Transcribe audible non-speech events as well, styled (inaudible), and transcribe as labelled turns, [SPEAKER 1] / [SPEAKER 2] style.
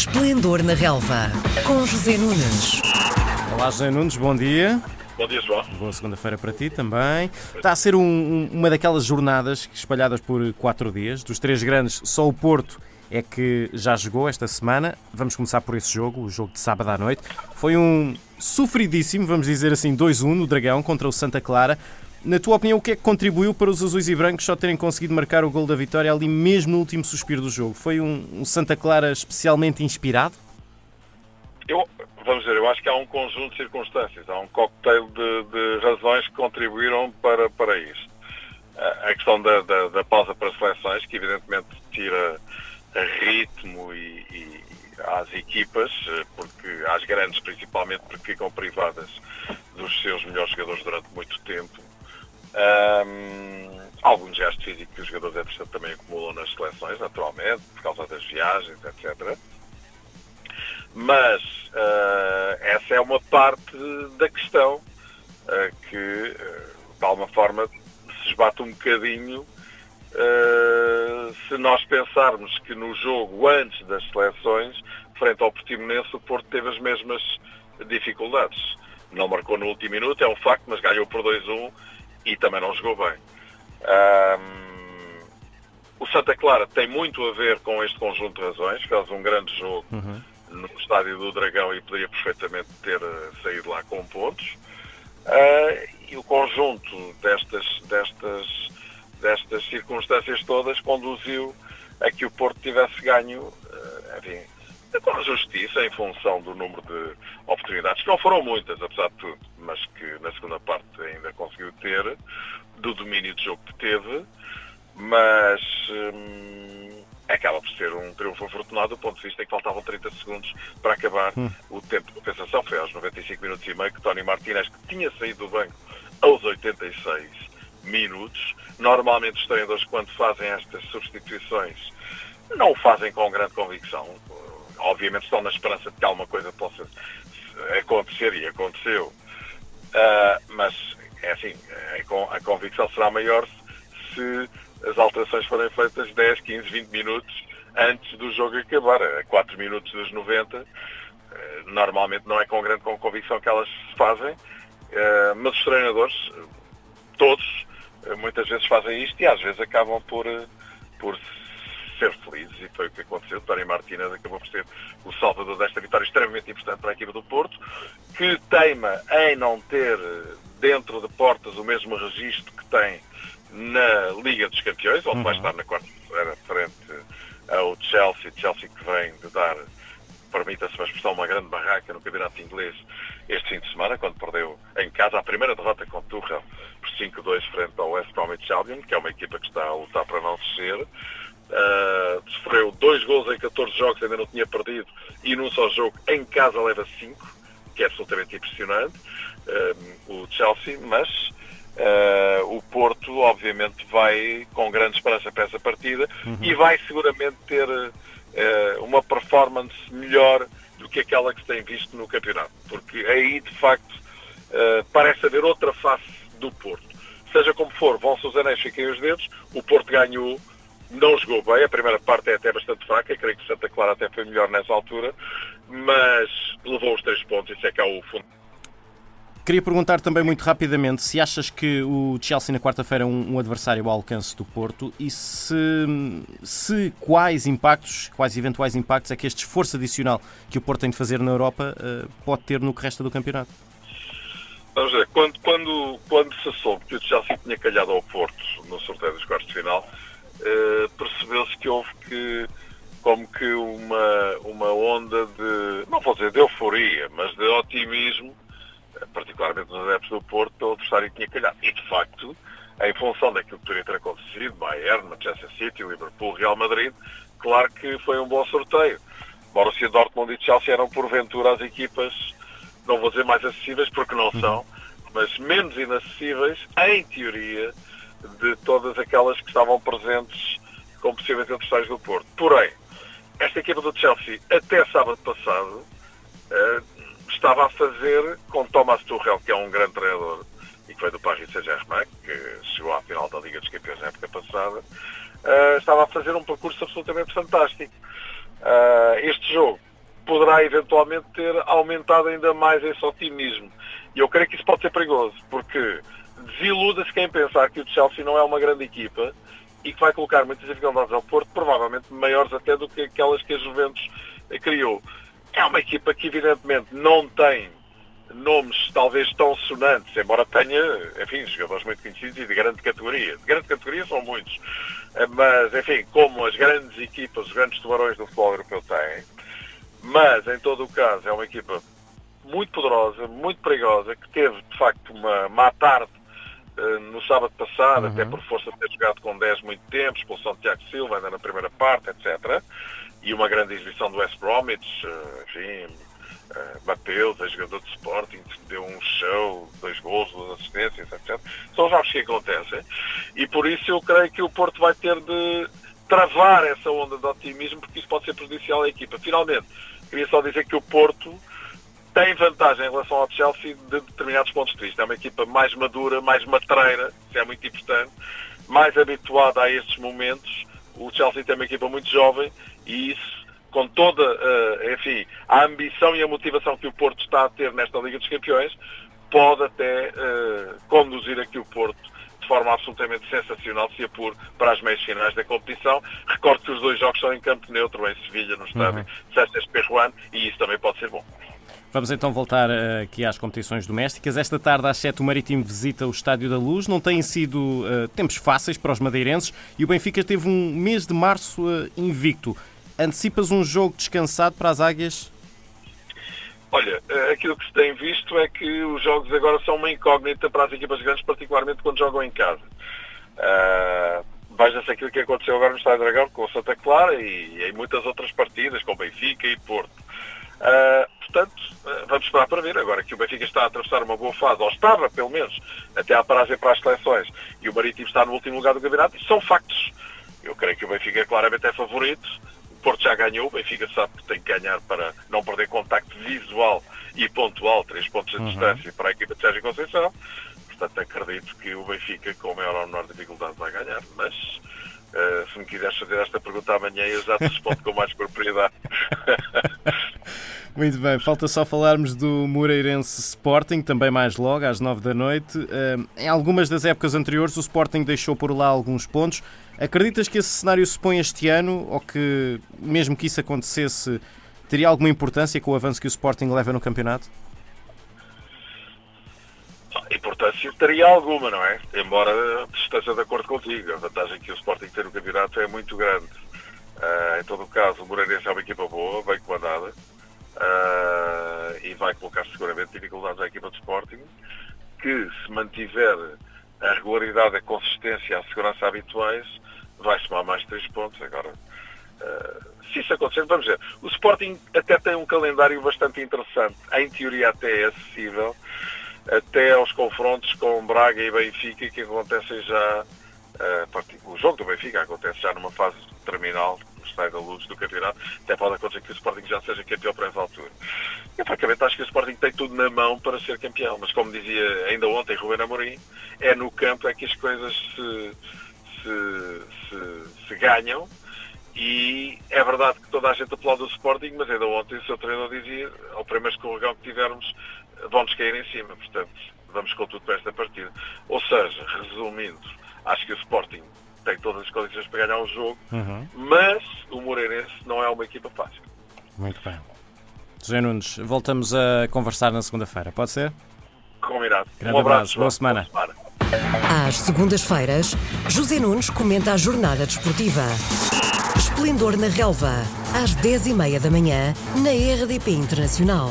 [SPEAKER 1] Esplendor na Relva, com José Nunes.
[SPEAKER 2] Olá, José Nunes, bom dia.
[SPEAKER 3] Bom dia, João.
[SPEAKER 2] Boa segunda-feira para ti também. Está a ser um- um- uma daquelas jornadas espalhadas por quatro dias. Dos três grandes, só o Porto é que já jogou esta semana. Vamos começar por esse jogo, o jogo de sábado à noite. Foi um sofridíssimo, vamos dizer assim, 2-1 no Dragão contra o Santa Clara. Na tua opinião, o que é que contribuiu para os azuis e brancos só terem conseguido marcar o gol da vitória ali mesmo no último suspiro do jogo? Foi um, um Santa Clara especialmente inspirado?
[SPEAKER 3] Eu, vamos dizer, eu acho que há um conjunto de circunstâncias, há um cocktail de, de razões que contribuíram para, para isto. A a questão da, da, da pausa para as seleções, que evidentemente Ahm, algum gesto físico que os jogadores entretanto também acumulam nas seleções, naturalmente, por causa das viagens, etc. Mas ah, essa é uma parte da questão ah, que, ah, de alguma forma, se esbate um bocadinho ah, se nós pensarmos que no jogo antes das seleções, frente ao Portimonense, o Porto teve as mesmas dificuldades. Não marcou no último minuto, é um facto, mas ganhou por 2-1 e também não jogou bem. Ahm, o Santa Clara tem muito a ver com este conjunto de razões. Fez um grande jogo no estádio do Dragão e poderia perfeitamente ter eh, saído lá com pontos. Ah, e o conjunto destas, destas, destas circunstâncias todas conduziu a que o Porto tivesse ganho, eh, enfim, com justiça em função do número de oportunidades, que não foram muitas, apesar de tudo, mas que na segunda parte ainda conseguiu ter, do domínio de jogo que teve, mas hum, acaba por ser um triunfo afortunado do ponto de vista em que faltavam 30 segundos para acabar o tempo de compensação. Foi aos 95 minutos e meio que Tony Martinez, que tinha saído do banco aos 86 minutos, normalmente os treinadores quando fazem estas substituições não o fazem com grande convicção. Obviamente estão na esperança de que alguma coisa possa acontecer e aconteceu. Ah, mas é assim, a, con- a convicção será maior se as alterações forem feitas 10, 15, 20 minutos antes do jogo acabar. A 4 minutos dos 90, eh, normalmente não é com grande convicção que elas se fazem, eh, mas os treinadores, todos, muitas vezes fazem isto e às vezes acabam por, por ser felizes e foi o que aconteceu. Tony Martínez acabou por ser o salvador desta vitória extremamente importante para a equipa do Porto, que teima em não ter dentro de portas o mesmo registro que tem na Liga dos Campeões, onde vai estar na quarta-feira frente ao Chelsea, Chelsea que vem de dar, permita-se uma expressão, uma grande barraca no campeonato inglês este fim de semana, quando perdeu em casa a primeira derrota com o Tuchel por 5-2 frente ao West Bromwich Albion, que é uma equipa que está a lutar para não descer. Gols em 14 jogos, ainda não tinha perdido, e num só jogo em casa leva 5, que é absolutamente impressionante, uh, o Chelsea, mas uh, o Porto obviamente vai com grande esperança para essa partida e vai seguramente ter uh, uma performance melhor do que aquela que se tem visto no campeonato, porque aí de facto uh, parece haver outra face do Porto. Seja como for, vão-se os anéis, fiquem os dedos, o Porto ganhou não jogou bem, a primeira parte é até bastante fraca, creio que Santa Clara até foi melhor nessa altura, mas levou os três pontos, isso é que é o fundo.
[SPEAKER 2] Queria perguntar também muito rapidamente se achas que o Chelsea na quarta-feira é um, um adversário ao alcance do Porto e se, se quais impactos, quais eventuais impactos é que este esforço adicional que o Porto tem de fazer na Europa eh, pode ter no que resta do campeonato.
[SPEAKER 3] Vamos ver, quando, quando, quando se soube que o Chelsea tinha calhado ao Porto no sorteio dos quartos de final, eh, percebeu-se que houve que como que uma, uma onda de, não vou dizer de euforia, mas de otimismo, eh, particularmente nos adeptos do Porto, pelo adversário que tinha calhado. E de facto, em função daquilo que poderia ter acontecido, Bayern, Manchester City, Liverpool, Real Madrid, claro que foi um bom sorteio. Borussia Dortmund e Chelsea eram porventura as equipas, não vou dizer mais acessíveis porque não são, mas menos inacessíveis, em teoria, de todas aquelas que estavam presentes como possíveis adversários do Porto. Porém, esta equipa do Chelsea, até sábado passado, eh, estava a fazer com Thomas Tuchel, que é um grande treinador e que foi do Paris Saint-Germain, que chegou à final da Liga dos Campeões na época passada, eh, estava a fazer um percurso absolutamente fantástico. Eh, este jogo poderá eventualmente ter aumentado ainda mais esse otimismo. E eu creio que isso pode ser perigoso, porque desiluda-se quem pensar que o Chelsea não é uma grande equipa e que vai colocar muitas dificuldades ao Porto, provavelmente maiores até do que aquelas que a Juventus criou. É uma equipa que evidentemente não tem nomes talvez tão sonantes, embora tenha, enfim, jogadores muito conhecidos e de grande categoria. De grande categoria são muitos. Mas, enfim, como as grandes equipas, os grandes tubarões do futebol europeu têm. Mas, em todo o caso, é uma equipa muito poderosa, muito perigosa, que teve, de facto, uma má tarde no sábado passado, uhum. até por força de ter jogado com 10 muito tempo, expulsão de Tiago Silva ainda na primeira parte, etc. E uma grande exibição do West Bromwich, uh, enfim, uh, Mateus, é jogador de Sporting, deu um show, dois gols, duas assistências, etc. São jogos que acontecem. E por isso eu creio que o Porto vai ter de travar essa onda de otimismo, porque isso pode ser prejudicial à equipa. Finalmente, queria só dizer que o Porto tem vantagem em relação ao Chelsea de determinados pontos de vista. É uma equipa mais madura, mais matreira, isso é muito importante, mais habituada a estes momentos. O Chelsea tem uma equipa muito jovem e isso, com toda uh, enfim, a ambição e a motivação que o Porto está a ter nesta Liga dos Campeões, pode até uh, conduzir aqui o Porto de forma absolutamente sensacional se apure para as meias finais da competição. Recordo que os dois jogos são em campo neutro, em Sevilha, no estádio uhum. César Perruan, e isso também pode ser bom.
[SPEAKER 2] Vamos então voltar uh, aqui às competições domésticas. Esta tarde às 7 o Marítimo visita o Estádio da Luz. Não têm sido uh, tempos fáceis para os madeirenses e o Benfica teve um mês de março uh, invicto. Antecipas um jogo descansado para as águias?
[SPEAKER 3] Olha, aquilo que se tem visto é que os jogos agora são uma incógnita para as equipas grandes, particularmente quando jogam em casa. Uh, Veja-se aquilo que aconteceu agora no Estádio Dragão com o Santa Clara e, e em muitas outras partidas, com Benfica e Porto. Uh, portanto, uh, vamos esperar para ver. Agora que o Benfica está a atravessar uma boa fase, ou estava, pelo menos, até à paragem para as seleções, e o Marítimo está no último lugar do campeonato, são factos. Eu creio que o Benfica claramente é favorito. O Porto já ganhou, o Benfica sabe que tem que ganhar para não perder contacto visual e pontual, três pontos de uhum. distância para a equipa de Sérgio Conceição. Portanto, acredito que o Benfica, com maior ou menor dificuldade, vai ganhar. Mas, uh, se me quiseres fazer esta pergunta amanhã, eu já te respondo com mais propriedade. (laughs)
[SPEAKER 2] Muito bem, falta só falarmos do Moreirense Sporting, também mais logo, às nove da noite. Uh, em algumas das épocas anteriores, o Sporting deixou por lá alguns pontos. Acreditas que esse cenário se põe este ano ou que, mesmo que isso acontecesse, teria alguma importância com o avanço que o Sporting leva no campeonato?
[SPEAKER 3] Importância teria alguma, não é? Embora esteja de acordo contigo. A vantagem que o Sporting tem no campeonato é muito grande. Uh, em todo o caso, o Moreirense é uma equipa boa, bem comandada uh, e vai colocar seguramente dificuldades à equipa de Sporting, que se mantiver a regularidade, a consistência, a segurança habituais, vai somar mais três pontos. Agora, uh, se isso acontecer, vamos ver. O Sporting até tem um calendário bastante interessante, em teoria até é acessível, até aos confrontos com Braga e Benfica, que acontecem já. Uh, o jogo do Benfica acontece já numa fase terminal sai da luz do campeonato, até pode acontecer que o Sporting já seja campeão para essa altura. Eu, francamente, acho que o Sporting tem tudo na mão para ser campeão, mas como dizia ainda ontem Rubén Amorim, é no campo é que as coisas se, se, se, se ganham e é verdade que toda a gente aplaude o Sporting, mas ainda ontem o seu treinador dizia, ao primeiro escorregão que tivermos, vamos cair em cima. Portanto, vamos com tudo para esta partida. Ou seja, resumindo, acho que o Sporting tem todas as condições para ganhar o jogo, uhum. mas o Moreirense não é uma equipa fácil.
[SPEAKER 2] Muito bem. José Nunes, voltamos a conversar na segunda-feira, pode ser?
[SPEAKER 3] Combinado.
[SPEAKER 2] Grande um abraço, boa semana. boa semana.
[SPEAKER 1] Às segundas-feiras, José Nunes comenta a jornada desportiva. Esplendor na Relva, às 10h30 da manhã, na RDP Internacional.